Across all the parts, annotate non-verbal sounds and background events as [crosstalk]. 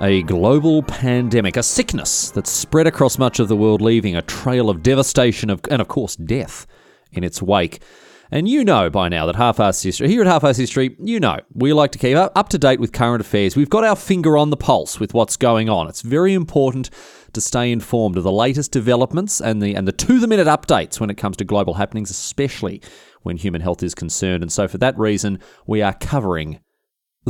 a global pandemic, a sickness that's spread across much of the world, leaving a trail of devastation of, and, of course, death in its wake. And you know by now that Half Assed History, here at Half Assed History, you know, we like to keep up, up to date with current affairs. We've got our finger on the pulse with what's going on. It's very important to stay informed of the latest developments and the and the to the minute updates when it comes to global happenings, especially when human health is concerned. And so for that reason, we are covering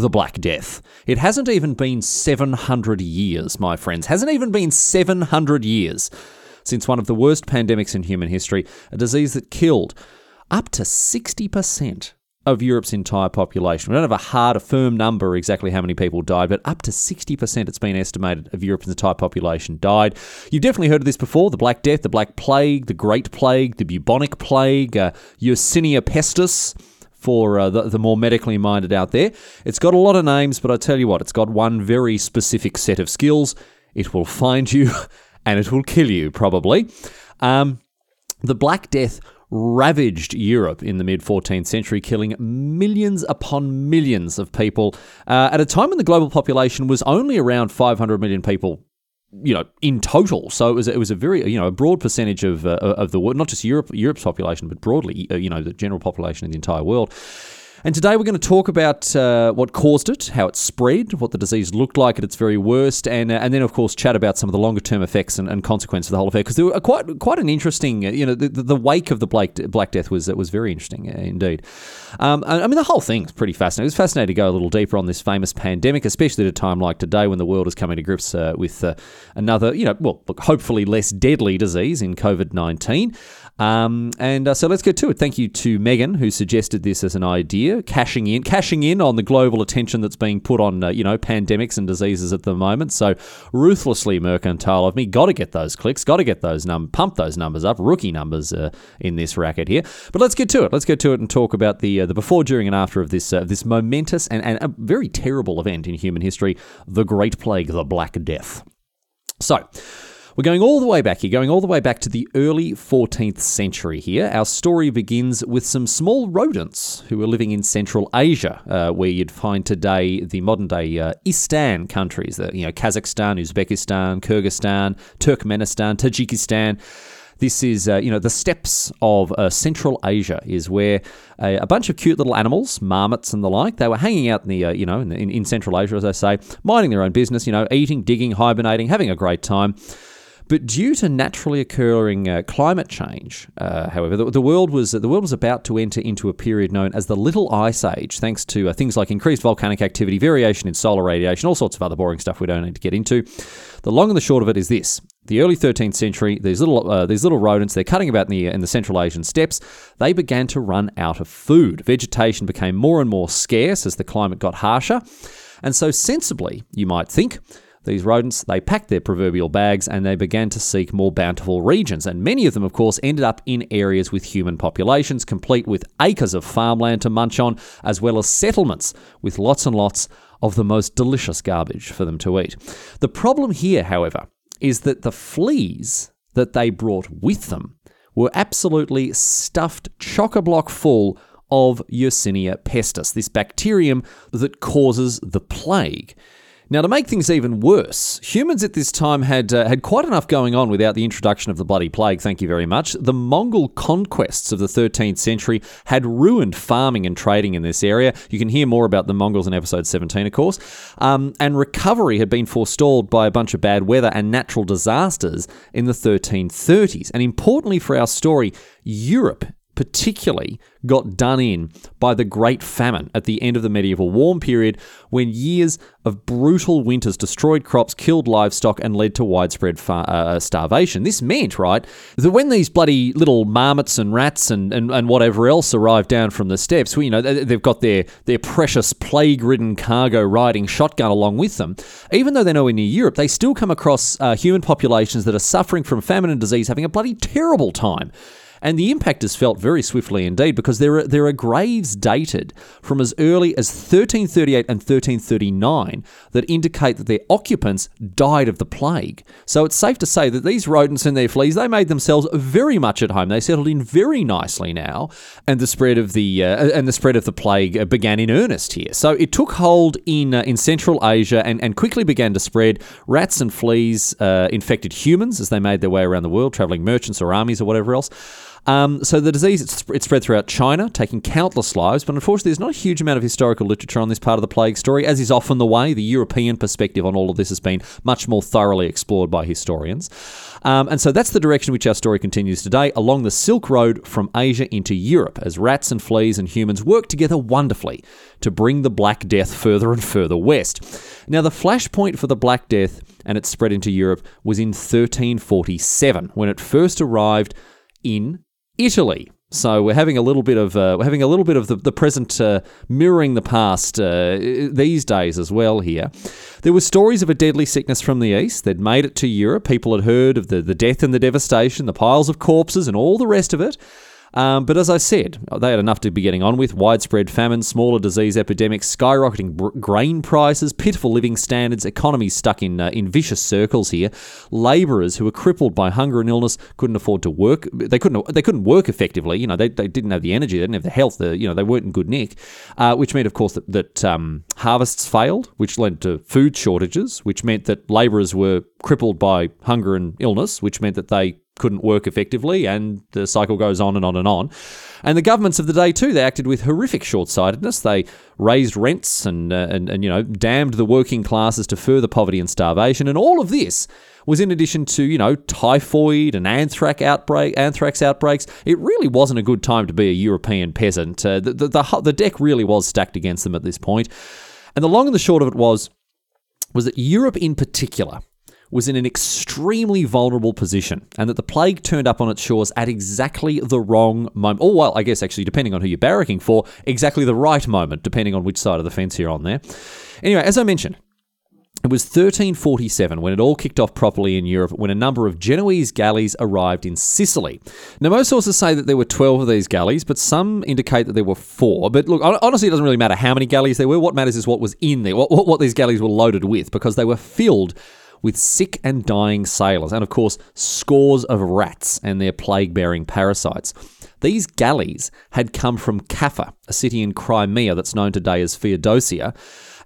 the Black Death. It hasn't even been 700 years, my friends. Hasn't even been 700 years since one of the worst pandemics in human history, a disease that killed up to 60% of Europe's entire population. We don't have a hard, a firm number exactly how many people died, but up to 60% it's been estimated of Europe's entire population died. You've definitely heard of this before the Black Death, the Black Plague, the Great Plague, the bubonic plague, uh, Yersinia pestis for uh, the, the, more medically minded out there. It's got a lot of names, but I tell you what, it's got one very specific set of skills. It will find you [laughs] and it will kill you, probably. Um, the Black Death ravaged Europe in the mid 14th century, killing millions upon millions of people uh, at a time when the global population was only around 500 million people. You know, in total, so it was it was a very you know a broad percentage of uh, of the world, not just Europe Europe's population, but broadly uh, you know the general population of the entire world. And today we're going to talk about uh, what caused it, how it spread, what the disease looked like at its very worst, and uh, and then of course chat about some of the longer term effects and, and consequences of the whole affair because there were quite quite an interesting, uh, you know, the, the wake of the Black Black Death was was very interesting uh, indeed. Um, I mean, the whole thing's pretty fascinating. It was fascinating to go a little deeper on this famous pandemic, especially at a time like today when the world is coming to grips uh, with uh, another, you know, well, hopefully less deadly disease in COVID nineteen. Um, and uh, so let's get to it. Thank you to Megan who suggested this as an idea, cashing in, cashing in on the global attention that's being put on uh, you know pandemics and diseases at the moment. So ruthlessly mercantile of me. Got to get those clicks. Got to get those num pump those numbers up. Rookie numbers uh, in this racket here. But let's get to it. Let's get to it and talk about the uh, the before, during, and after of this uh, this momentous and, and a very terrible event in human history, the Great Plague, the Black Death. So. We're going all the way back here, going all the way back to the early 14th century here. Our story begins with some small rodents who were living in Central Asia, uh, where you'd find today the modern day uh, Istan countries, the, you know, Kazakhstan, Uzbekistan, Kyrgyzstan, Turkmenistan, Tajikistan. This is, uh, you know, the steppes of uh, Central Asia is where a, a, bunch of cute little animals, marmots and the like, they were hanging out in the, uh, you know, in, in, in Central Asia, as I say, minding their own business, you know, eating, digging, hibernating, having a great time. But due to naturally occurring uh, climate change, uh, however, the, the, world was the world was about to enter into a period known as the Little Ice Age, thanks to uh, things like increased volcanic activity, variation in solar radiation, all sorts of other boring stuff we don't need to get into. The long and the short of it is this: the early 13th century, these little uh, these little rodents, they're cutting about in the in the Central Asian steppes. They began to run out of food. Vegetation became more and more scarce as the climate got harsher, and so sensibly, you might think these rodents, they packed their proverbial bags and they began to seek more bountiful regions. And many of them, of course, ended up in areas with human populations, complete with acres of farmland to munch on, as well as settlements with lots and lots of the most delicious garbage for them to eat. The problem here, however, is that the fleas that they brought with them were absolutely stuffed chock a block full of Yersinia pestis, this bacterium that causes the plague. Now, to make things even worse, humans at this time had uh, had quite enough going on without the introduction of the bloody plague. Thank you very much. The Mongol conquests of the 13th century had ruined farming and trading in this area. You can hear more about the Mongols in episode 17, of course. Um, and recovery had been forestalled by a bunch of bad weather and natural disasters in the 1330s. And importantly for our story, Europe particularly got done in by the Great Famine at the end of the medieval warm period, when years of brutal winters destroyed crops, killed livestock, and led to widespread far, uh, starvation. This meant, right, that when these bloody little marmots and rats and, and, and whatever else arrived down from the steppes, well, you know, they've got their, their precious plague ridden cargo riding shotgun along with them. Even though they're nowhere near Europe, they still come across uh, human populations that are suffering from famine and disease, having a bloody terrible time. And the impact is felt very swiftly indeed because there are, there are graves dated from as early as 1338 and 1339 that indicate that their occupants died of the plague. So it's safe to say that these rodents and their fleas, they made themselves very much at home. They settled in very nicely now, and the spread of the uh, and the spread of the plague uh, began in earnest here. So it took hold in uh, in Central Asia and, and quickly began to spread. Rats and fleas uh, infected humans as they made their way around the world, traveling merchants or armies or whatever else. Um, so the disease it spread throughout China, taking countless lives. But unfortunately, there's not a huge amount of historical literature on this part of the plague story, as is often the way. The European perspective on all of this has been much more thoroughly explored by historians. Um, and so that's the direction which our story continues today, along the Silk Road from Asia into Europe, as rats and fleas and humans work together wonderfully to bring the Black Death further and further west. Now, the flashpoint for the Black Death and its spread into Europe was in 1347, when it first arrived in Italy. So we're having a little bit of uh, we're having a little bit of the, the present uh, mirroring the past uh, these days as well. Here, there were stories of a deadly sickness from the east. They'd made it to Europe. People had heard of the the death and the devastation, the piles of corpses, and all the rest of it. Um, but as I said, they had enough to be getting on with widespread famine, smaller disease epidemics, skyrocketing br- grain prices, pitiful living standards, economies stuck in, uh, in vicious circles here. Labourers who were crippled by hunger and illness couldn't afford to work. They couldn't, they couldn't work effectively. You know, they, they didn't have the energy, they didn't have the health, the, you know, they weren't in good nick, uh, which meant, of course, that, that um, harvests failed, which led to food shortages, which meant that labourers were crippled by hunger and illness, which meant that they couldn't work effectively, and the cycle goes on and on and on. And the governments of the day too, they acted with horrific short-sightedness. They raised rents and uh, and, and you know damned the working classes to further poverty and starvation. And all of this was in addition to you know typhoid and anthrax outbreak, anthrax outbreaks. It really wasn't a good time to be a European peasant. Uh, the, the, the the deck really was stacked against them at this point. And the long and the short of it was was that Europe in particular was in an extremely vulnerable position and that the plague turned up on its shores at exactly the wrong moment. Or, well, I guess actually, depending on who you're barracking for, exactly the right moment, depending on which side of the fence you're on there. Anyway, as I mentioned, it was 1347 when it all kicked off properly in Europe when a number of Genoese galleys arrived in Sicily. Now, most sources say that there were 12 of these galleys, but some indicate that there were four. But look, honestly, it doesn't really matter how many galleys there were. What matters is what was in there, what, what, what these galleys were loaded with, because they were filled with sick and dying sailors, and of course, scores of rats and their plague bearing parasites. These galleys had come from Kaffa, a city in Crimea that's known today as Feodosia.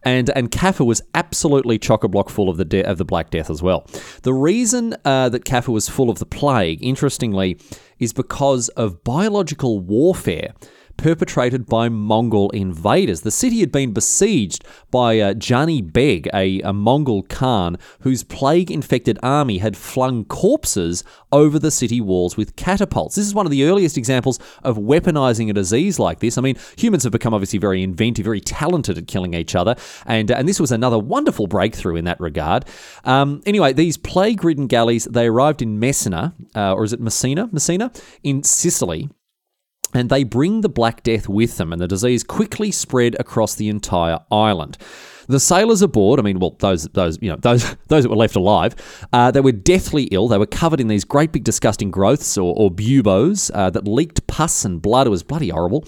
And and Kaffa was absolutely chock a block full of the de- of the Black Death as well. The reason uh, that Kaffa was full of the plague, interestingly, is because of biological warfare perpetrated by Mongol invaders. The city had been besieged by uh, Jani Beg, a, a Mongol Khan, whose plague infected army had flung corpses over the city walls with catapults. This is one of the earliest examples of weaponizing a disease like this. I mean, humans have become obviously very inventive, very talented at killing each other, and, and this was another wonderful breakthrough in that regard. Um, anyway, these plague ridden galleys, they arrived in Messina, uh, or is it Messina? Messina? In Sicily and they bring the Black Death with them, and the disease quickly spread across the entire island. The sailors aboard, I mean, well, those, those, you know, [laughs] those, those that were left alive, uh, they were deathly ill. They were covered in these great big disgusting growths or, or buboes uh, that leaked pus and blood. It was bloody horrible.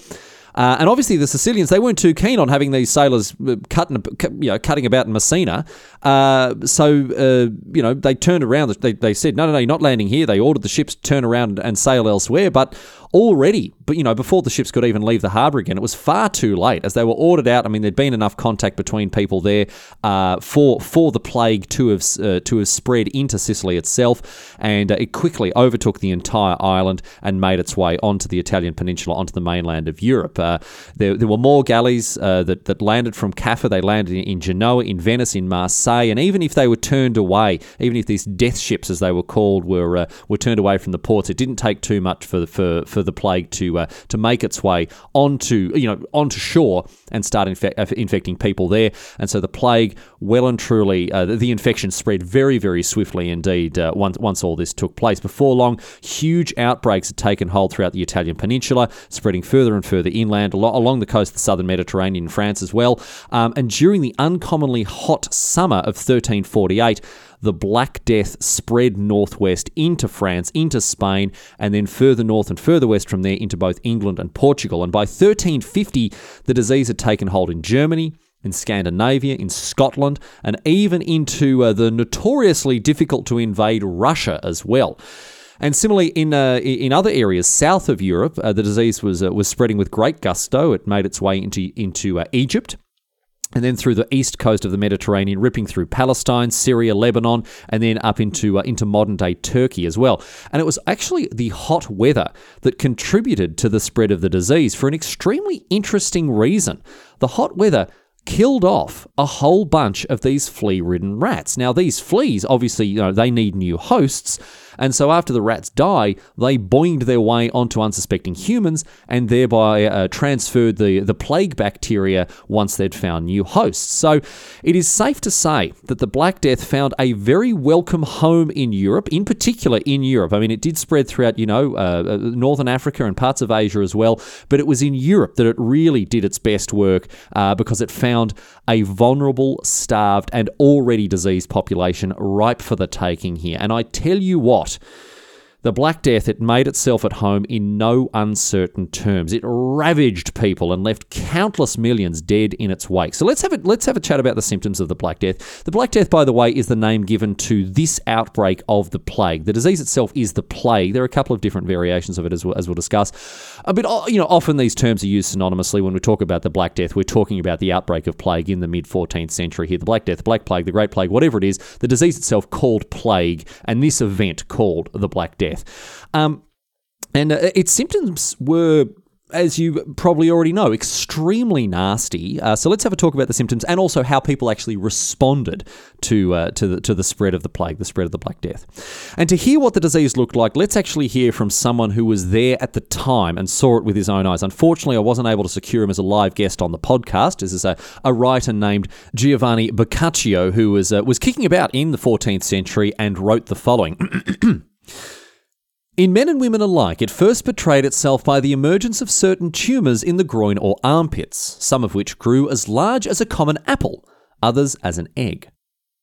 Uh, and obviously, the Sicilians they weren't too keen on having these sailors uh, cutting, you know, cutting about in Messina. Uh, so uh, you know, they turned around. They, they said, "No, no, no, you're not landing here." They ordered the ships to turn around and sail elsewhere. But already, but you know, before the ships could even leave the harbour again, it was far too late as they were ordered out. I mean, there'd been enough contact between people there uh, for for the plague to have uh, to have spread into Sicily itself, and uh, it quickly overtook the entire island and made its way onto the Italian peninsula, onto the mainland of Europe. Uh, there, there were more galleys uh, that that landed from Kaffa. They landed in Genoa, in Venice, in Marseille stay, and even if they were turned away, even if these death ships, as they were called, were uh, were turned away from the ports, it didn't take too much for for for the plague to uh, to make its way onto you know onto shore and start infe- uh, infecting people there. And so the plague, well and truly, uh, the infection spread very very swiftly indeed. Uh, once once all this took place, before long, huge outbreaks had taken hold throughout the Italian peninsula, spreading further and further inland along the coast of the southern Mediterranean, France as well. Um, and during the uncommonly hot summer of 1348 the Black Death spread northwest into France, into Spain, and then further north and further west from there into both England and Portugal. And by 1350, the disease had taken hold in Germany, in Scandinavia, in Scotland, and even into uh, the notoriously difficult to invade Russia as well. And similarly, in uh, in other areas south of Europe, uh, the disease was uh, was spreading with great gusto. It made its way into into uh, Egypt and then through the east coast of the Mediterranean, ripping through Palestine, Syria, Lebanon, and then up into uh, into modern day Turkey as well. And it was actually the hot weather that contributed to the spread of the disease for an extremely interesting reason. The hot weather killed off a whole bunch of these flea-ridden rats. Now these fleas obviously, you know, they need new hosts, and so after the rats die, they boinged their way onto unsuspecting humans and thereby uh, transferred the, the plague bacteria once they'd found new hosts. So it is safe to say that the Black Death found a very welcome home in Europe, in particular in Europe. I mean, it did spread throughout, you know, uh, uh Northern Africa and parts of Asia as well, but it was in Europe that it really did its best work uh, because it found a vulnerable, starved, and already diseased population ripe for the taking here. And I tell you what, The Black Death, it made itself at home in no uncertain terms. It ravaged people and left countless millions dead in its wake. So let's have a, let's have a chat about the symptoms of the Black Death. The Black Death, by the way, is the name given to this outbreak of the plague. The disease itself is the plague. There are a couple of different variations of it as we'll, as we'll discuss. But you know, often these terms are used synonymously. When we talk about the Black Death, we're talking about the outbreak of plague in the mid 14th century here. The Black Death, the Black Plague, the Great Plague, whatever it is, the disease itself called plague, and this event called the Black Death. Um, and uh, its symptoms were as you probably already know, extremely nasty. Uh, so let's have a talk about the symptoms and also how people actually responded to uh, to the to the spread of the plague, the spread of the Black Death. And to hear what the disease looked like, let's actually hear from someone who was there at the time and saw it with his own eyes. Unfortunately, I wasn't able to secure him as a live guest on the podcast. This is a, a writer named Giovanni Boccaccio who was uh, was kicking about in the 14th century and wrote the following. [clears throat] In men and women alike, it first betrayed itself by the emergence of certain tumours in the groin or armpits, some of which grew as large as a common apple, others as an egg.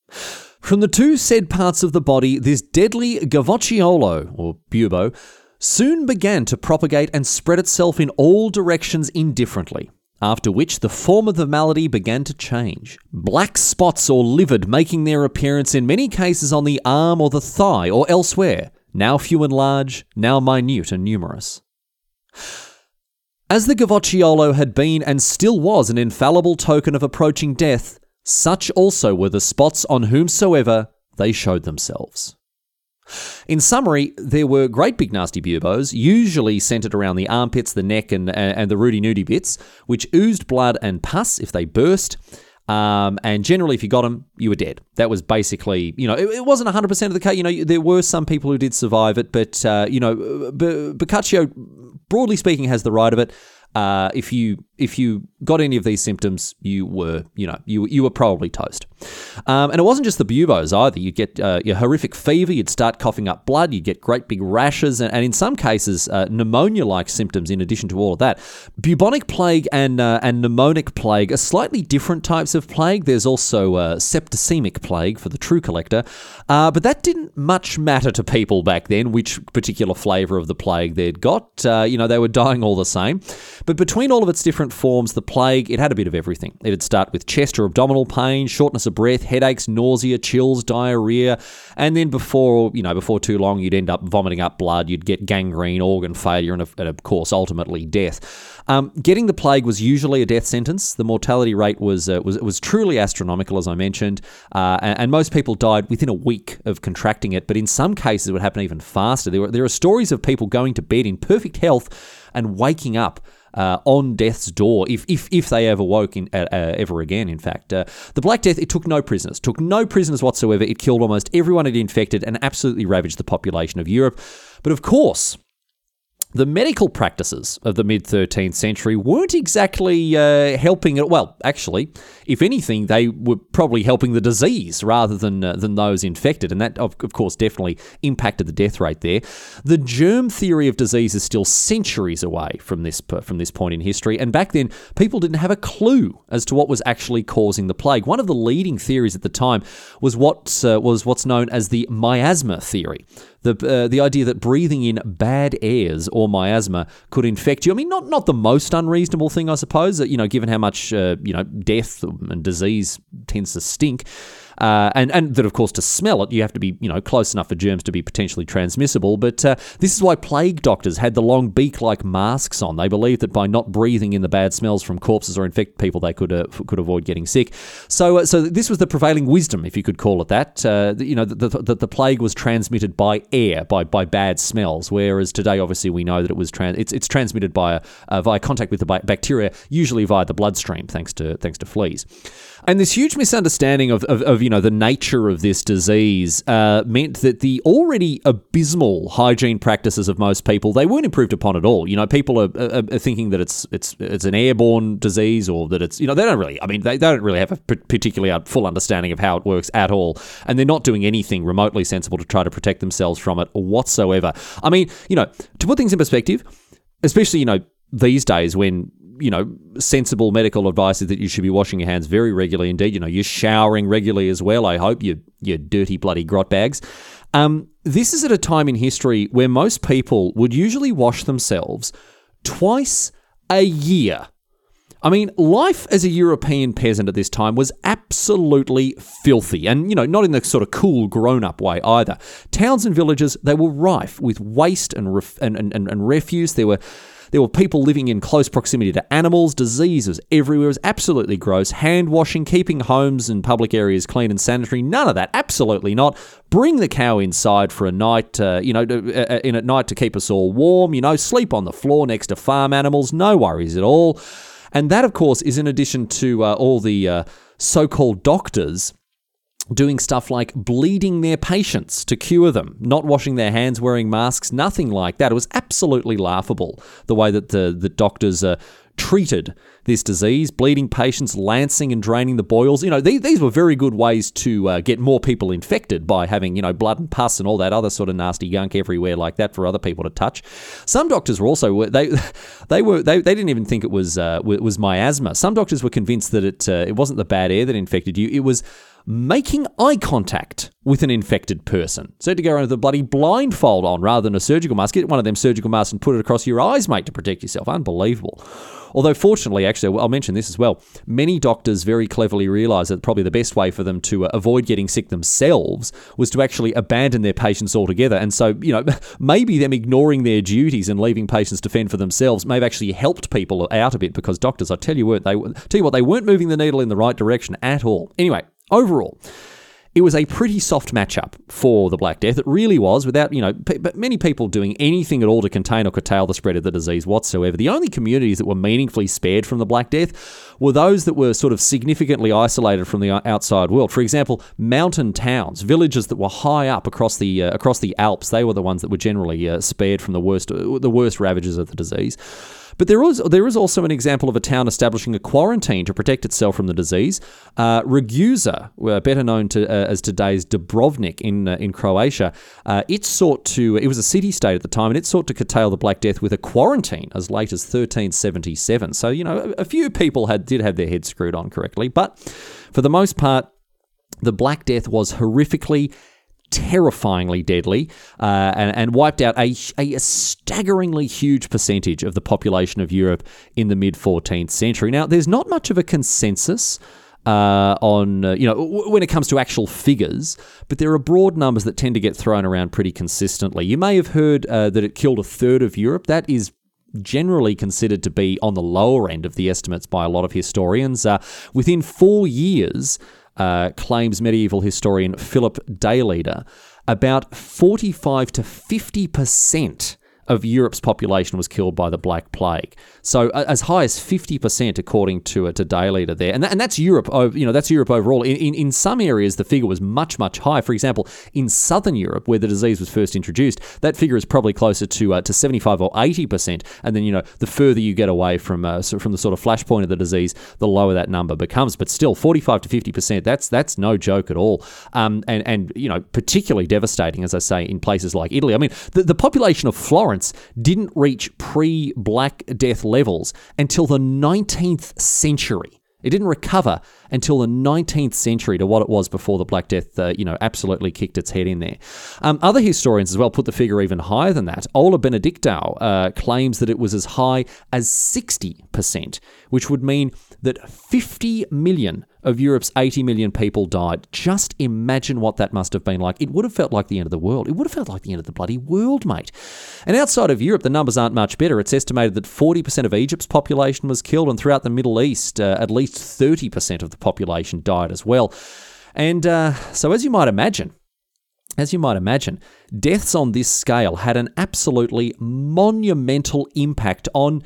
From the two said parts of the body, this deadly gavocciolo, or bubo, soon began to propagate and spread itself in all directions indifferently. After which the form of the malady began to change. Black spots or livid making their appearance in many cases on the arm or the thigh or elsewhere, now few and large, now minute and numerous. As the Gavocciolo had been and still was an infallible token of approaching death, such also were the spots on whomsoever they showed themselves. In summary, there were great big nasty buboes, usually centered around the armpits, the neck, and, and the rooty nudie bits, which oozed blood and pus if they burst, um, and generally, if you got them, you were dead. That was basically, you know, it, it wasn't 100% of the case. You know, there were some people who did survive it, but, uh, you know, B- Boccaccio, broadly speaking, has the right of it. Uh, if you if you got any of these symptoms, you were you know you you were probably toast. Um, and it wasn't just the buboes either. You'd get uh, your horrific fever. You'd start coughing up blood. You'd get great big rashes, and, and in some cases, uh, pneumonia-like symptoms. In addition to all of that, bubonic plague and uh, and pneumonic plague are slightly different types of plague. There's also uh, septicemic plague for the true collector, uh, but that didn't much matter to people back then. Which particular flavour of the plague they'd got, uh, you know, they were dying all the same. But between all of its different forms, the plague, it had a bit of everything. It'd start with chest or abdominal pain, shortness of breath, headaches, nausea, chills, diarrhea, and then before, you know, before too long, you'd end up vomiting up blood, you'd get gangrene, organ failure, and, and of course, ultimately death. Um, getting the plague was usually a death sentence. The mortality rate was uh, was was truly astronomical, as I mentioned, uh, and, and, most people died within a week of contracting it. But in some cases, it would happen even faster. There were there are stories of people going to bed in perfect health and waking up uh, on death's door if, if, if they ever woke in, uh, uh, ever again, in fact. Uh, the Black Death, it took no prisoners, took no prisoners whatsoever. It killed almost everyone it infected and absolutely ravaged the population of Europe. But of course, the medical practices of the mid 13th century weren't exactly uh, helping it. Well, actually, if anything, they were probably helping the disease rather than uh, than those infected, and that, of, of course, definitely impacted the death rate there. The germ theory of disease is still centuries away from this from this point in history, and back then, people didn't have a clue as to what was actually causing the plague. One of the leading theories at the time was what uh, was what's known as the miasma theory the uh, the idea that breathing in bad airs or miasma could infect you. I mean, not not the most unreasonable thing, I suppose. You know, given how much uh, you know death and disease tends to stink. Uh, and and that of course to smell it you have to be you know close enough for germs to be potentially transmissible. But uh, this is why plague doctors had the long beak-like masks on. They believed that by not breathing in the bad smells from corpses or infected people, they could uh, could avoid getting sick. So uh, so this was the prevailing wisdom, if you could call it that. Uh, you know that the, the, plague was transmitted by air, by by bad smells, whereas today obviously we know that it was trans- it's it's transmitted by via contact with the bacteria, usually via the bloodstream, thanks to thanks to fleas. And this huge misunderstanding of, of, of, you know the nature of this disease uh, meant that the already abysmal hygiene practices of most people they weren't improved upon at all. You know, people are, are, are, thinking that it's it's it's an airborne disease or that it's you know they don't really. I mean, they, they don't really have a particularly full understanding of how it works at all, and they're not doing anything remotely sensible to try to protect themselves from it whatsoever. I mean, you know, to put things in perspective, especially you know these days when you know, sensible medical advice is that you should be washing your hands very regularly indeed. You know, you're showering regularly as well, I hope, you, you dirty bloody grot bags. Um, this is at a time in history where most people would usually wash themselves twice a year. I mean, life as a European peasant at this time was absolutely filthy. And, you know, not in the sort of cool, grown up way either. Towns and villages, they were rife with waste and, ref- and, and, and refuse. There were there were people living in close proximity to animals. Disease was everywhere. It was absolutely gross. Hand washing, keeping homes and public areas clean and sanitary. None of that. Absolutely not. Bring the cow inside for a night, uh, you know, uh, uh, in at night to keep us all warm. You know, sleep on the floor next to farm animals. No worries at all. And that, of course, is in addition to uh, all the uh, so called doctors doing stuff like bleeding their patients to cure them, not washing their hands, wearing masks, nothing like that. It was absolutely laughable the way that the, the doctors uh, treated this disease, bleeding patients, lancing and draining the boils. You know, these, these were very good ways to uh, get more people infected by having, you know, blood and pus and all that other sort of nasty gunk everywhere like that for other people to touch. Some doctors were also they [laughs] they were they, they didn't even think it was uh, was miasma. Some doctors were convinced that it uh, it wasn't the bad air that infected you. It was making eye contact with an infected person. So to go around with a bloody blindfold on rather than a surgical mask. Get one of them surgical masks and put it across your eyes, mate, to protect yourself. Unbelievable. Although, fortunately, actually, I'll mention this as well. Many doctors very cleverly realised that probably the best way for them to uh, avoid getting sick themselves was to actually abandon their patients altogether. And so, you know, [laughs] maybe them ignoring their duties and leaving patients to fend for themselves may have actually helped people out a bit because doctors, I tell you what, they tell you what, they weren't moving the needle in the right direction at all. Anyway, Overall, it was a pretty soft matchup for the Black Death. It really was, without you know, but many people doing anything at all to contain or curtail the spread of the disease whatsoever. The only communities that were meaningfully spared from the Black Death were those that were sort of significantly isolated from the outside world. For example, mountain towns, villages that were high up across the uh, across the Alps, they were the ones that were generally uh, spared from the worst uh, the worst ravages of the disease. But there is there is also an example of a town establishing a quarantine to protect itself from the disease. Uh, Ragusa, uh, better known to, uh, as today's Dubrovnik in uh, in Croatia, uh, it sought to it was a city state at the time, and it sought to curtail the Black Death with a quarantine as late as 1377. So you know a, a few people had did have their heads screwed on correctly, but for the most part, the Black Death was horrifically terrifyingly deadly uh, and, and, wiped out a, a, staggeringly huge percentage of the population of Europe in the mid 14th century. Now, there's not much of a consensus. Uh, on uh, you know w- when it comes to actual figures, but there are broad numbers that tend to get thrown around pretty consistently. You may have heard uh, that it killed a third of Europe. That is generally considered to be on the lower end of the estimates by a lot of historians. Uh, within four years, uh, claims medieval historian Philip Daileader, about 45 to 50 percent of Europe's population was killed by the Black Plague. So uh, as high as 50% according to uh, to Daileader there. And, that, and that's Europe, you know, that's Europe overall. In, in, in some areas, the figure was much, much higher. For example, in southern Europe, where the disease was first introduced, that figure is probably closer to uh, to 75 or 80%. And then, you know, the further you get away from uh, from the sort of flashpoint of the disease, the lower that number becomes. But still, 45 to 50%, that's that's no joke at all. Um, and, and, you know, particularly devastating, as I say, in places like Italy. I mean, the, the population of Florence didn't reach pre Black Death levels until the 19th century. It didn't recover until the 19th century to what it was before the Black Death, uh, you know, absolutely kicked its head in there. Um, other historians as well put the figure even higher than that. Ola Benedictow uh, claims that it was as high as 60%, which would mean that 50 million of Europe's 80 million people died. Just imagine what that must have been like. It would have felt like the end of the world. It would have felt like the end of the bloody world, mate. And outside of Europe, the numbers aren't much better. It's estimated that 40% of Egypt's population was killed, and throughout the Middle East, uh, at least 30% of the population died as well. And uh, so, as you might imagine, as you might imagine, deaths on this scale had an absolutely monumental impact on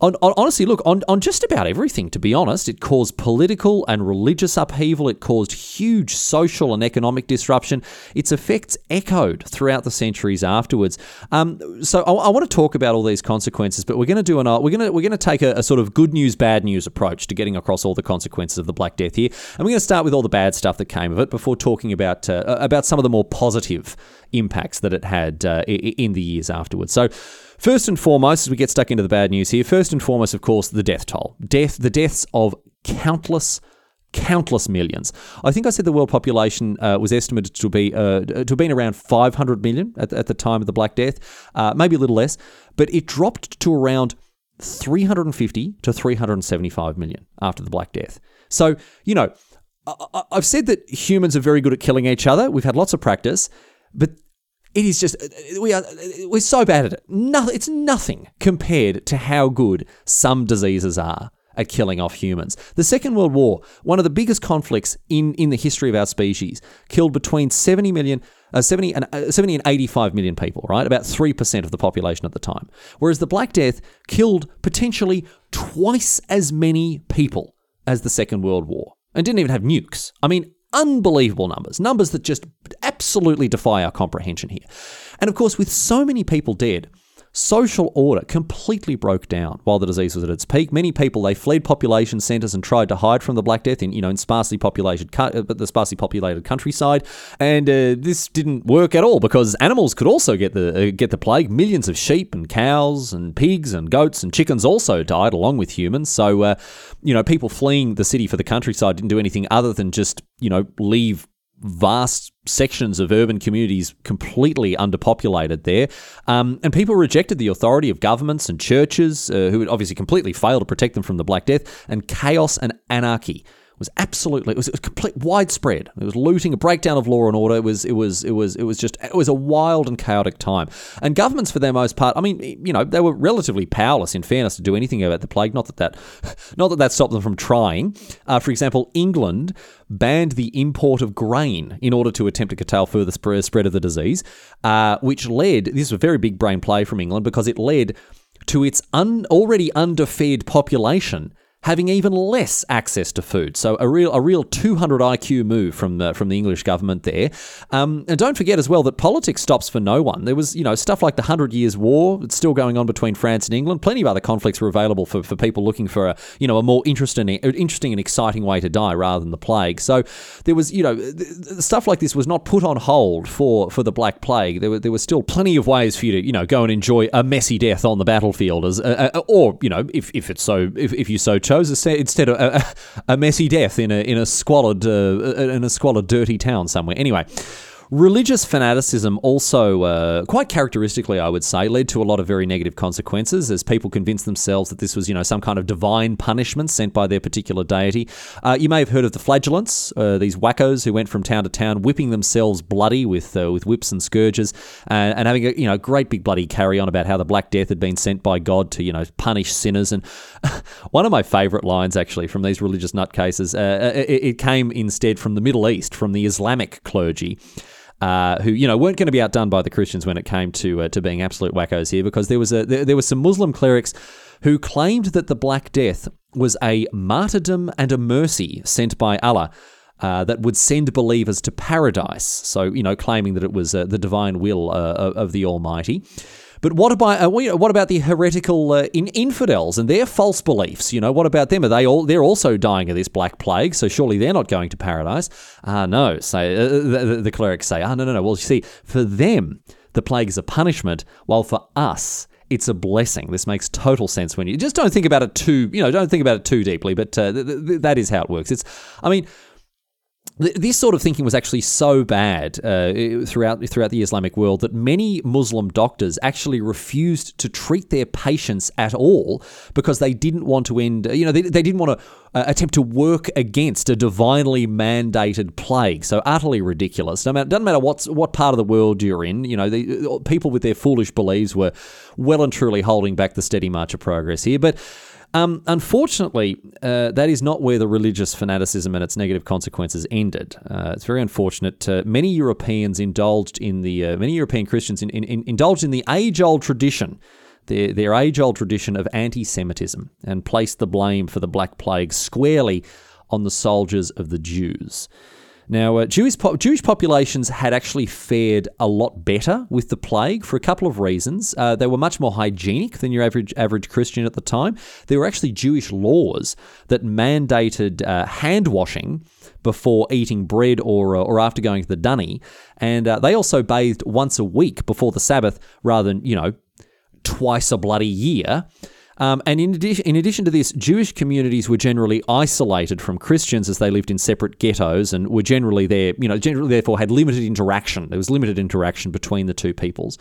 on, on, honestly, look, on, on just about everything, to be honest. It caused political and religious upheaval. It caused huge social and economic disruption. Its effects echoed throughout the centuries afterwards. Um, so I, I, want to talk about all these consequences, but we're going to do an uh, we're going to we're going to take a, a, sort of good news, bad news approach to getting across all the consequences of the Black Death here, and we're going to start with all the bad stuff that came of it before talking about uh, about some of the more positive impacts that it had uh, in the years afterwards. So. First and foremost, as we get stuck into the bad news here, first and foremost, of course, the death toll. Death, the deaths of countless countless millions. I think I said the world population uh, was estimated to be uh, to have been around 500 million at, at the time of the Black Death, uh, maybe a little less, but it dropped to around 350 to 375 million after the Black Death. So, you know, I, I've said that humans are very good at killing each other. We've had lots of practice, but it is just we are we're so bad at it. No, it's nothing compared to how good some diseases are at killing off humans. The Second World War, one of the biggest conflicts in, in the history of our species, killed between 70 million, uh, 70, and, uh, 70 and 85 million people, right? About 3% of the population at the time. Whereas the Black Death killed potentially twice as many people as the Second World War and didn't even have nukes. I mean, unbelievable numbers, numbers that just absolutely defy our comprehension here. And of course, with so many people dead, social order completely broke down while the disease was at its peak. Many people they fled population centres and tried to hide from the Black Death in you know in sparsely populated uh, the sparsely populated countryside, and uh, this didn't work at all because animals could also get the uh, get the plague. Millions of sheep and cows and pigs and goats and chickens also died along with humans. So uh, you know people fleeing the city for the countryside didn't do anything other than just you know leave vast sections of urban communities completely underpopulated there. Um, and people rejected the authority of governments and churches, uh, who would obviously completely fail to protect them from the Black Death, and chaos and anarchy was absolutely it was, it was complete widespread. It was looting, a breakdown of law and order. It was it was it was it was just it was a wild and chaotic time. And governments, for their most part, I mean, you know, they were relatively powerless. In fairness, to do anything about the plague. Not that that [laughs] not that that stopped them from trying. Uh, for example, England banned the import of grain in order to attempt to curtail further spread of the disease, uh, which led. This was a very big brain play from England because it led to its un, already underfed population having even less access to food. So a real a real 200 IQ move from the from the English government there. Um, and don't forget as well that politics stops for no one. There was you know stuff like the Hundred Years' War. It's still going on between France and England. Plenty of other conflicts were available for, for people looking for a you know a more interesting interesting and exciting way to die rather than the plague. So there was you know stuff like this was not put on hold for for the Black Plague. There were there was still plenty of ways for you to you know go and enjoy a messy death on the battlefield as uh, uh, or you know if, if it's so if, if you so chose instead of a, a, messy death in a in a squalid uh, in a squalid dirty town somewhere. Anyway, Religious fanaticism also, uh, quite characteristically, I would say, led to a lot of very negative consequences as people convinced themselves that this was, you know, some kind of divine punishment sent by their particular deity. Uh, you may have heard of the flagellants, uh, these wackos who went from town to town whipping themselves bloody with uh, with whips and scourges and, and having a, you know, great big bloody carry on about how the Black Death had been sent by God to, you know, punish sinners. And [laughs] one of my favourite lines, actually, from these religious nutcases, uh, uh, it, it came instead from the Middle East, from the Islamic clergy. Uh, who you know weren't going to be outdone by the Christians when it came to uh, to being absolute wackos here, because there was a there, there some Muslim clerics who claimed that the Black Death was a martyrdom and a mercy sent by Allah. Uh, that would send believers to paradise. So, you know, claiming that it was uh, the divine will uh, of the Almighty. But what about uh, what about the heretical uh, in, infidels and their false beliefs? You know, what about them? Are they all? They're also dying of this black plague, so surely they're not going to paradise. Ah, no. Say uh, the, the, clerics say, ah, no, no, no. Well, you see, for them, the plague is a punishment, while for us, it's a blessing. This makes total sense when you just don't think about it too, you know, don't think about it too deeply, but uh, th- th- that is how it works. It's, I mean, this sort of thinking was actually so bad uh, throughout throughout the Islamic world that many Muslim doctors actually refused to treat their patients at all because they didn't want to end. You know, they, they didn't want to uh, attempt to work against a divinely mandated plague. So utterly ridiculous. No matter, doesn't matter what's what part of the world you're in. You know, the, people with their foolish beliefs were well and truly holding back the steady march of progress here, but. Um, unfortunately, uh, that is not where the religious fanaticism and its negative consequences ended. Uh, it's very unfortunate. Uh, many Europeans indulged in the uh, many European Christians in, in, in, indulged in the age-old tradition, their their age-old tradition of anti-Semitism, and placed the blame for the Black Plague squarely on the soldiers of the Jews. Now, uh, Jewish, po- Jewish populations had actually fared a lot better with the plague for a couple of reasons. Uh, they were much more hygienic than your average average Christian at the time. There were actually Jewish laws that mandated uh, hand washing before eating bread or uh, or after going to the dunny, and uh, they also bathed once a week before the Sabbath rather than you know twice a bloody year. Um, and in addition, in addition to this, Jewish communities were generally isolated from Christians as they lived in separate ghettos and were generally there, you know, generally therefore had limited interaction. There was limited interaction between the two peoples.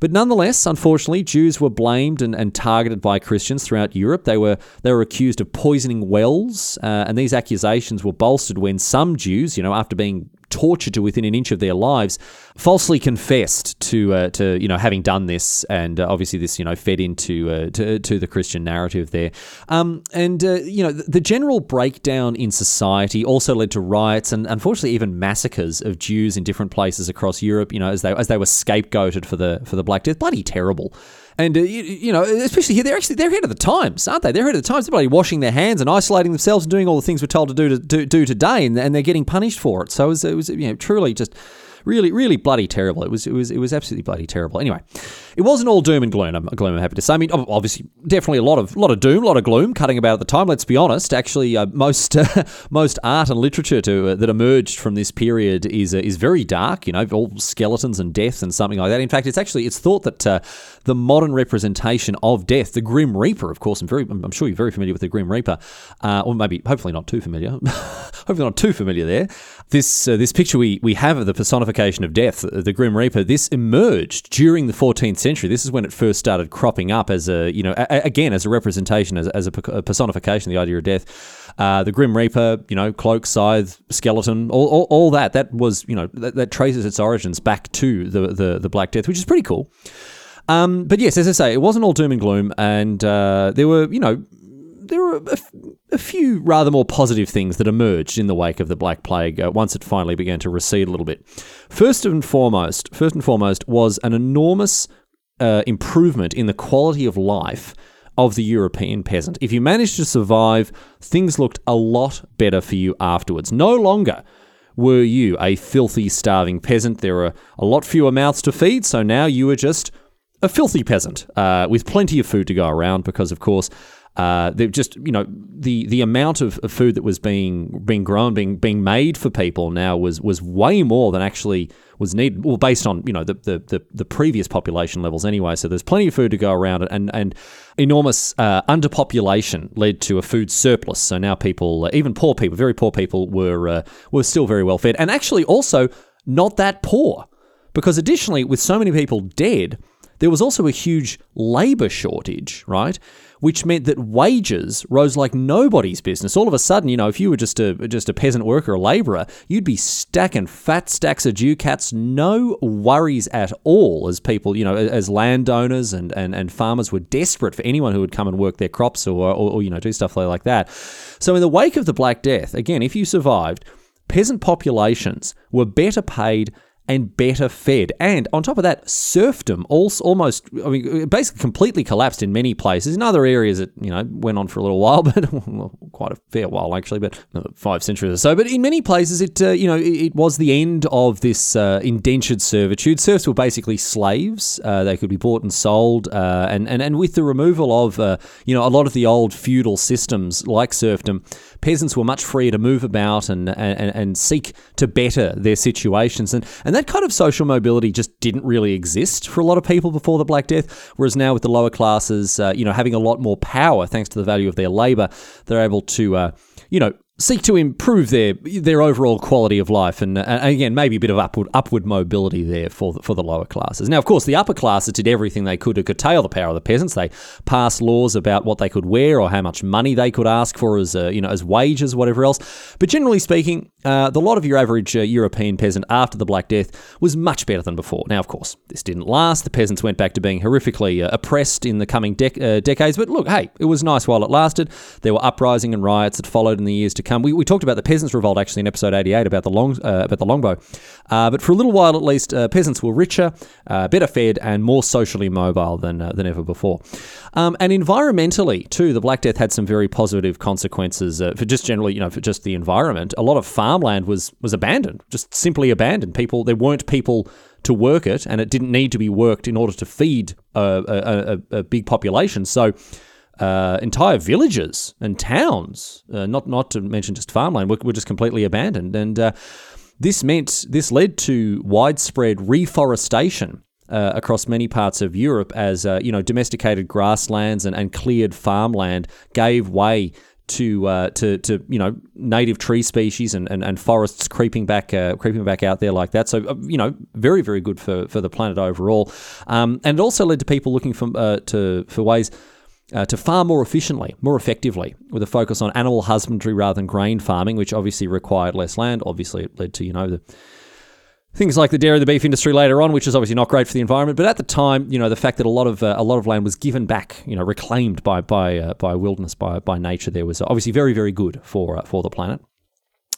But nonetheless, unfortunately, Jews were blamed and, and, targeted by Christians throughout Europe. They were they were accused of poisoning wells, uh, and these accusations were bolstered when some Jews, you know, after being tortured to within an inch of their lives, falsely confessed to uh, to you know having done this, and uh, obviously this you know fed into uh, to, to the Christian narrative there, um, and uh, you know the general breakdown in society also led to riots and unfortunately even massacres of Jews in different places across Europe. You know as they as they were scapegoated for the for the Black Death, bloody terrible. And uh, you, you, know, especially here, they're actually they're ahead of the times, aren't they? They're ahead of the times. They're washing their hands and isolating themselves and doing all the things we're told to do to do, do today, and, and they're getting punished for it. So it was, it was you know truly just really, really bloody terrible. It was, it was, it was absolutely bloody terrible. Anyway, it wasn't all doom and gloom. I'm, gloom, I'm happy to say. I mean, obviously, definitely a lot of, lot of doom, a lot of gloom cutting about at the time. Let's be honest. Actually, uh, most, uh, [laughs] most art and literature to, uh, that emerged from this period is, uh, is very dark. You know, all skeletons and death and something like that. In fact, it's actually it's thought that uh, the modern representation of death, the Grim Reaper, of course, I'm very, I'm sure you're very familiar with the Grim Reaper, uh, or maybe hopefully not too familiar. [laughs] hopefully not too familiar there. This, this picture we, we have of the personification of death, the Grim Reaper, this emerged during the 14th century. This is when it first started cropping up as a, you know, a, again, as a representation, as, as a, personification, the idea of death. Uh, the Grim Reaper, you know, cloak, scythe, skeleton, all, all, all that, that was, you know, that, that, traces its origins back to the, the, the Black Death, which is pretty cool. Um, but yes, as I say, it wasn't all doom and gloom, and uh, there were, you know, there were a, a, few rather more positive things that emerged in the wake of the Black Plague uh, once it finally began to recede a little bit. First and foremost, first and foremost was an enormous uh, improvement in the quality of life of the European peasant. If you managed to survive, things looked a lot better for you afterwards. No longer were you a filthy, starving peasant. There were a lot fewer mouths to feed, so now you were just a filthy peasant uh, with plenty of food to go around because, of course, uh, just you know the the amount of, of, food that was being being grown, being being made for people now was was way more than actually was needed. Well, based on you know the the, the, the previous population levels anyway. So there's plenty of food to go around, and and enormous uh, underpopulation led to a food surplus. So now people, uh, even poor people, very poor people, were uh, were still very well fed, and actually also not that poor, because additionally, with so many people dead, there was also a huge labour shortage, right? Which meant that wages rose like nobody's business. All of a sudden, you know, if you were just a just a peasant worker, a labourer, you'd be stacking fat stacks of ducats, no worries at all. As people, you know, as landowners and, and, and farmers were desperate for anyone who would come and work their crops or, or, or you know do stuff like that. So in the wake of the Black Death, again, if you survived, peasant populations were better paid and better fed. And on top of that, serfdom also almost, I mean, basically completely collapsed in many places. In other areas, it, you know, went on for a little while, [laughs] but well, quite a fair while actually, but five centuries or so. But in many places, it, uh, you know, it, it, was the end of this uh, indentured servitude. Serfs were basically slaves. Uh, they could be bought and sold. Uh, and, and, and with the removal of, uh, you know, a lot of the old feudal systems like serfdom, peasants were much freer to move about and, and, and seek to better their situations. And, and that kind of social mobility just didn't really exist for a lot of people before the Black Death. Whereas now, with the lower classes, uh, you know, having a lot more power thanks to the value of their labor, they're able to, uh, you know, seek to improve their their overall quality of life, and, and, again, maybe a bit of upward upward mobility there for the, for the lower classes. Now, of course, the upper classes did everything they could to curtail the power of the peasants. They passed laws about what they could wear or how much money they could ask for as uh, you know as wages, whatever else. But generally speaking, uh, the lot of your average uh, European peasant after the Black Death was much better than before. Now, of course, this didn't last. The peasants went back to being horrifically uh, oppressed in the coming dec- uh, decades. But look, hey, it was nice while it lasted. There were uprising and riots that followed in the years to come. Um, we, we talked about the peasants' revolt actually in episode 88 about the long uh, about the longbow. Uh, but for a little while at least, uh, peasants were richer, uh, better fed, and more socially mobile than than ever before. Um, and environmentally too, the Black Death had some very positive consequences for just generally, you know, for just the environment. A lot of farmland was was abandoned, just simply abandoned. People there weren't people to work it, and it didn't need to be worked in order to feed a, a, a, a big population. So. Uh, entire villages and towns, uh, not not to mention just farmland, were, were just completely abandoned, and uh, this meant this led to widespread reforestation uh, across many parts of Europe as uh, you know domesticated grasslands and, and cleared farmland gave way to uh, to to you know native tree species and, and, and forests creeping back uh, creeping back out there like that. So uh, you know very very good for, for the planet overall, um, and it also led to people looking for uh, to for ways. Uh, to farm more efficiently, more effectively, with a focus on animal husbandry rather than grain farming, which obviously required less land. Obviously, it led to you know the things like the dairy the beef industry later on, which is obviously not great for the environment. But at the time, you know, the fact that a lot of uh, a lot of land was given back, you know, reclaimed by by uh, by wilderness, by by nature, there was obviously very very good for uh, for the planet.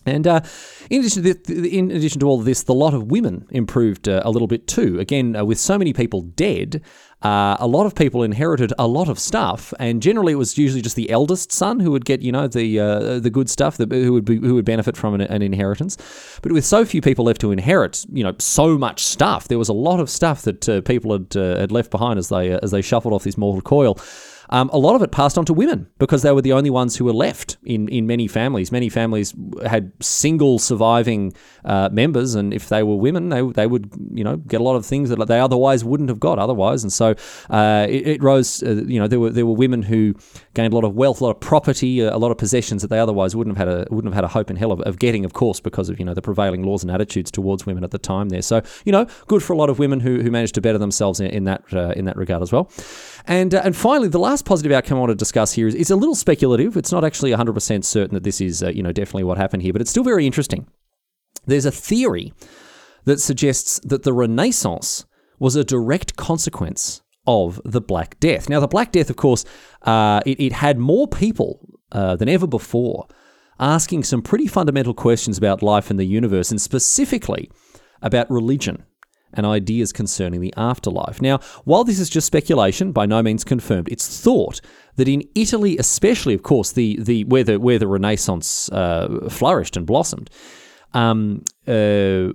And uh, in, addition in addition to all of this, the lot of women improved uh, a little bit too. Again, uh, with so many people dead, uh, a lot of people inherited a lot of stuff, and generally it was usually just the eldest son who would get, you know, the uh, the good stuff, that, who would be, who would benefit from an, an, inheritance. But with so few people left to inherit, you know, so much stuff, there was a lot of stuff that uh, people had had left behind as they as they shuffled off this mortal coil. Um, a lot of it passed on to women because they were the only ones who were left in, in many families. Many families had single surviving uh, members, and if they were women, they, they would you know get a lot of things that they otherwise wouldn't have got otherwise. And so uh, it, it, rose. Uh, you know, there were there were women who gained a lot of wealth, a lot of property, a lot of possessions that they otherwise wouldn't have had a wouldn't have had a hope in hell of, of getting, of course, because of you know the prevailing laws and attitudes towards women at the time there. So you know, good for a lot of women who, who managed to better themselves in, in that uh, in that regard as well. And uh, and finally, the last positive outcome I want to discuss here is, is a little speculative. It's not actually 100% certain that this is uh, you know definitely what happened here, but it's still very interesting. There's a theory that suggests that the Renaissance was a direct consequence of the Black Death. Now, the Black Death, of course, uh, it, it, had more people uh, than ever before asking some pretty fundamental questions about life and the universe, and specifically about religion and ideas concerning the afterlife. Now, while this is just speculation, by no means confirmed, it's thought that in Italy, especially, of course, the, the where the where the Renaissance uh, flourished and blossomed, um, uh,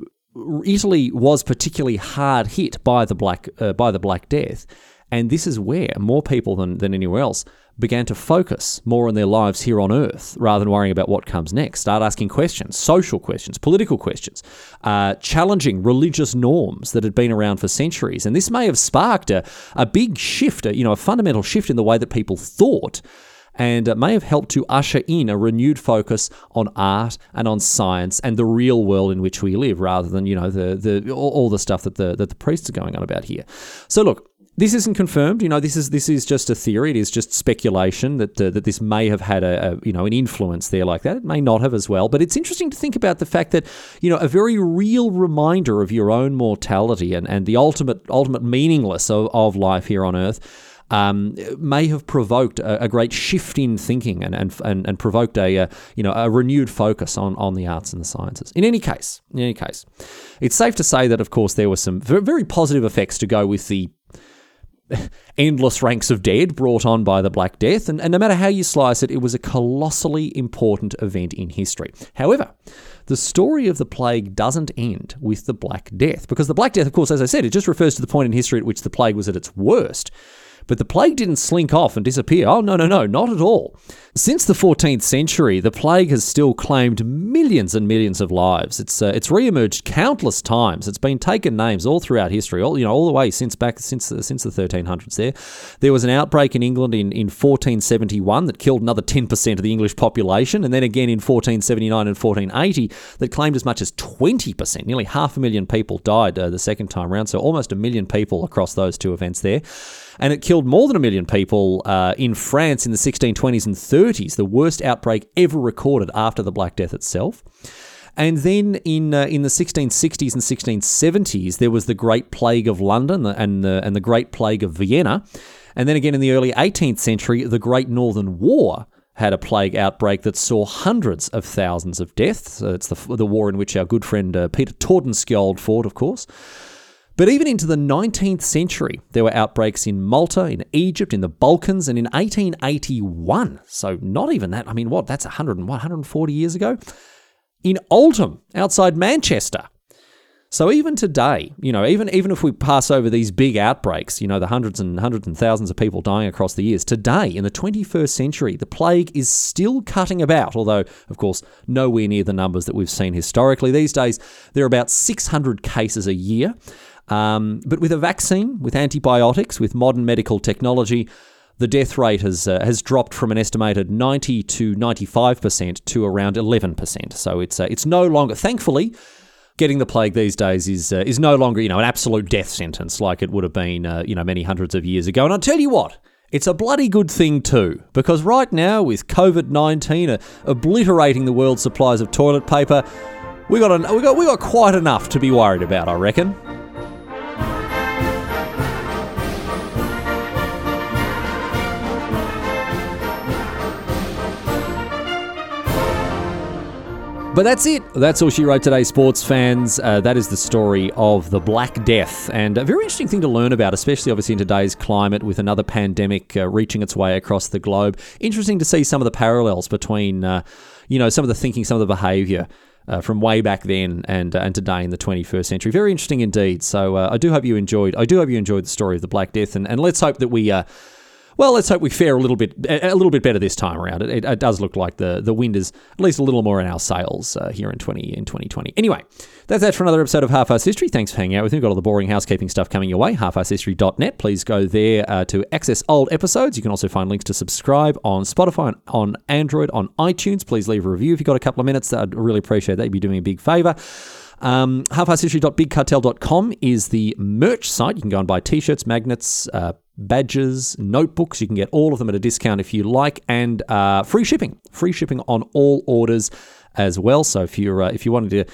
Italy was particularly hard hit by the black uh, by the Black Death, and this is where more people than, than anywhere else began to focus more on their lives here on Earth rather than worrying about what comes next. Start asking questions, social questions, political questions, uh, challenging religious norms that had been around for centuries. And this may have sparked a, a big shift, a, you know, a fundamental shift in the way that people thought and may have helped to usher in a renewed focus on art and on science and the real world in which we live, rather than you know the the all, all the stuff that the that the priests are going on about here. So look, this isn't confirmed. You know, this is this is just a theory. It is just speculation that uh, that this may have had a, a, you know an influence there like that. It may not have as well. But it's interesting to think about the fact that you know a very real reminder of your own mortality and, and the ultimate ultimate meaningless of, of life here on Earth um, may have provoked a, a, great shift in thinking and and, and, and provoked a, a, you know a renewed focus on, on the arts and the sciences. In any case, in any case, it's safe to say that of course there were some very positive effects to go with the [laughs] endless ranks of dead brought on by the Black Death, and, and, no matter how you slice it, it was a colossally important event in history. However, the story of the plague doesn't end with the Black Death, because the Black Death, of course, as I said, it just refers to the point in history at which the plague was at its worst. But the plague didn't slink off and disappear. Oh, no, no, no, not at all. Since the 14th century, the plague has still claimed millions and millions of lives. It's uh, it's re-emerged countless times. It's been taken names all throughout history, all you know, all the way since back since the, since the 1300s. There, there was an outbreak in England in, in 1471 that killed another 10% of the English population, and then again in 1479 and 1480 that claimed as much as 20%. Nearly half a million people died uh, the second time around, so almost a million people across those two events there and it killed more than a million people uh, in France in the 1620s and 30s, the worst outbreak ever recorded after the Black Death itself. And then in uh, in the 1660s and 1670s, there was the Great Plague of London and the and the Great Plague of Vienna, and then again in the early 18th century, the Great Northern War had a plague outbreak that saw hundreds of thousands of deaths. Uh, it's the, the war in which our good friend uh, Peter Tordenskjold fought, of course. But even into the 19th century, there were outbreaks in Malta, in Egypt, in the Balkans, and in 1881. So not even that. I mean, what? That's 100 and 140 years ago. In Oldham, outside Manchester. So even today, you know, even even if we pass over these big outbreaks, you know, the hundreds and hundreds and thousands of people dying across the years, today in the 21st century, the plague is still cutting about, although of course nowhere near the numbers that we've seen historically. These days, there are about 600 cases a year. Um, but with a vaccine, with antibiotics, with modern medical technology, the death rate has uh, has dropped from an estimated 90 to 95 percent to around 11 percent. So it's uh, it's no longer, thankfully, getting the plague these days is uh, is no longer you know an absolute death sentence like it would have been uh, you know many hundreds of years ago. And I'll tell you what. It's a bloody good thing too, because right now, with COVID 19 uh, obliterating the world's supplies of toilet paper, we got, we, got, we got quite enough to be worried about, I reckon. But that's it. That's all she wrote today, sports fans. Uh, that is the story of the Black Death. And a very interesting thing to learn about, especially obviously in today's climate with another pandemic uh, reaching its way across the globe. Interesting to see some of the parallels between, uh, you know, some of the thinking, some of the behaviour. Uh, from way back then and uh, and today in the 21st century, very interesting indeed. So uh, I do hope you enjoyed. I do hope you enjoyed the story of the Black Death, and, and let's hope that we well, let's hope we fare a little bit a little bit better this time around. It, it, it does look like the, the wind is at least a little more in our sails uh, here in twenty in twenty twenty. Anyway, that's that for another episode of Half Ass History. Thanks for hanging out with me. We've got all the boring housekeeping stuff coming your way. HalfAssHistory.net. Please go there uh, to access old episodes. You can also find links to subscribe on Spotify, on Android, on iTunes. Please leave a review if you've got a couple of minutes. I'd really appreciate that. You'd be doing a big favour. Um, halfasshistory.bigcartel.com is the merch site. You can go and buy t shirts, magnets, uh, badges, notebooks. You can get all of them at a discount if you like, and uh, free shipping. Free shipping on all orders as well. So if you're uh, if you wanted to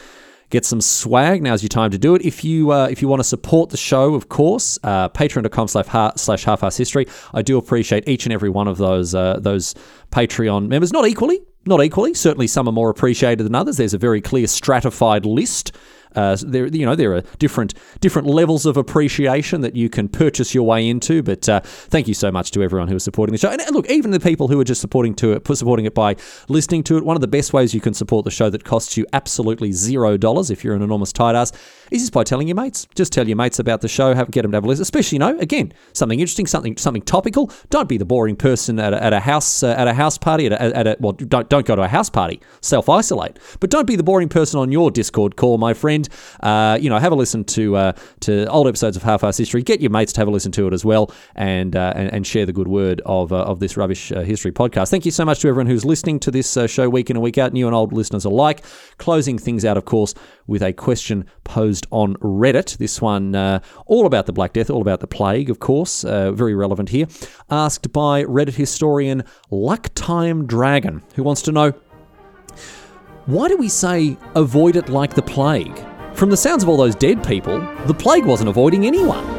get some swag. Now's your time to do it. If you uh, if you want to support the show, of course, uh, patreon.com slash half history. I do appreciate each and every one of those uh, those Patreon members. Not equally, not equally. Certainly, some are more appreciated than others. There's a very clear stratified list uh, there, you know, there are different different levels of appreciation that you can purchase your way into. But uh, thank you so much to everyone who is supporting the show. And look, even the people who are just supporting to it, supporting it by listening to it. One of the best ways you can support the show that costs you absolutely zero dollars if you're an enormous tight ass is just by telling your mates. Just tell your mates about the show. Have get them to have a listen. Especially, you know, again, something interesting, something something topical. Don't be the boring person at a, at a house uh, at a house party at a, at a well, don't don't go to a house party. Self isolate. But don't be the boring person on your Discord call, my friend. Uh, you know, have a listen to uh, to old episodes of Half Ass History. Get your mates to have a listen to it as well, and uh, and, and, share the good word of uh, of this rubbish uh, history podcast. Thank you so much to everyone who's listening to this show week in and week out, new and old listeners alike. Closing things out, of course, with a question posed on Reddit. This one all about the Black Death, all about the plague, of course, very relevant here. Asked by Reddit historian Lucktime Dragon, who wants to know. Why do we say avoid it like the plague? From the sounds of all those dead people, the plague wasn't avoiding anyone.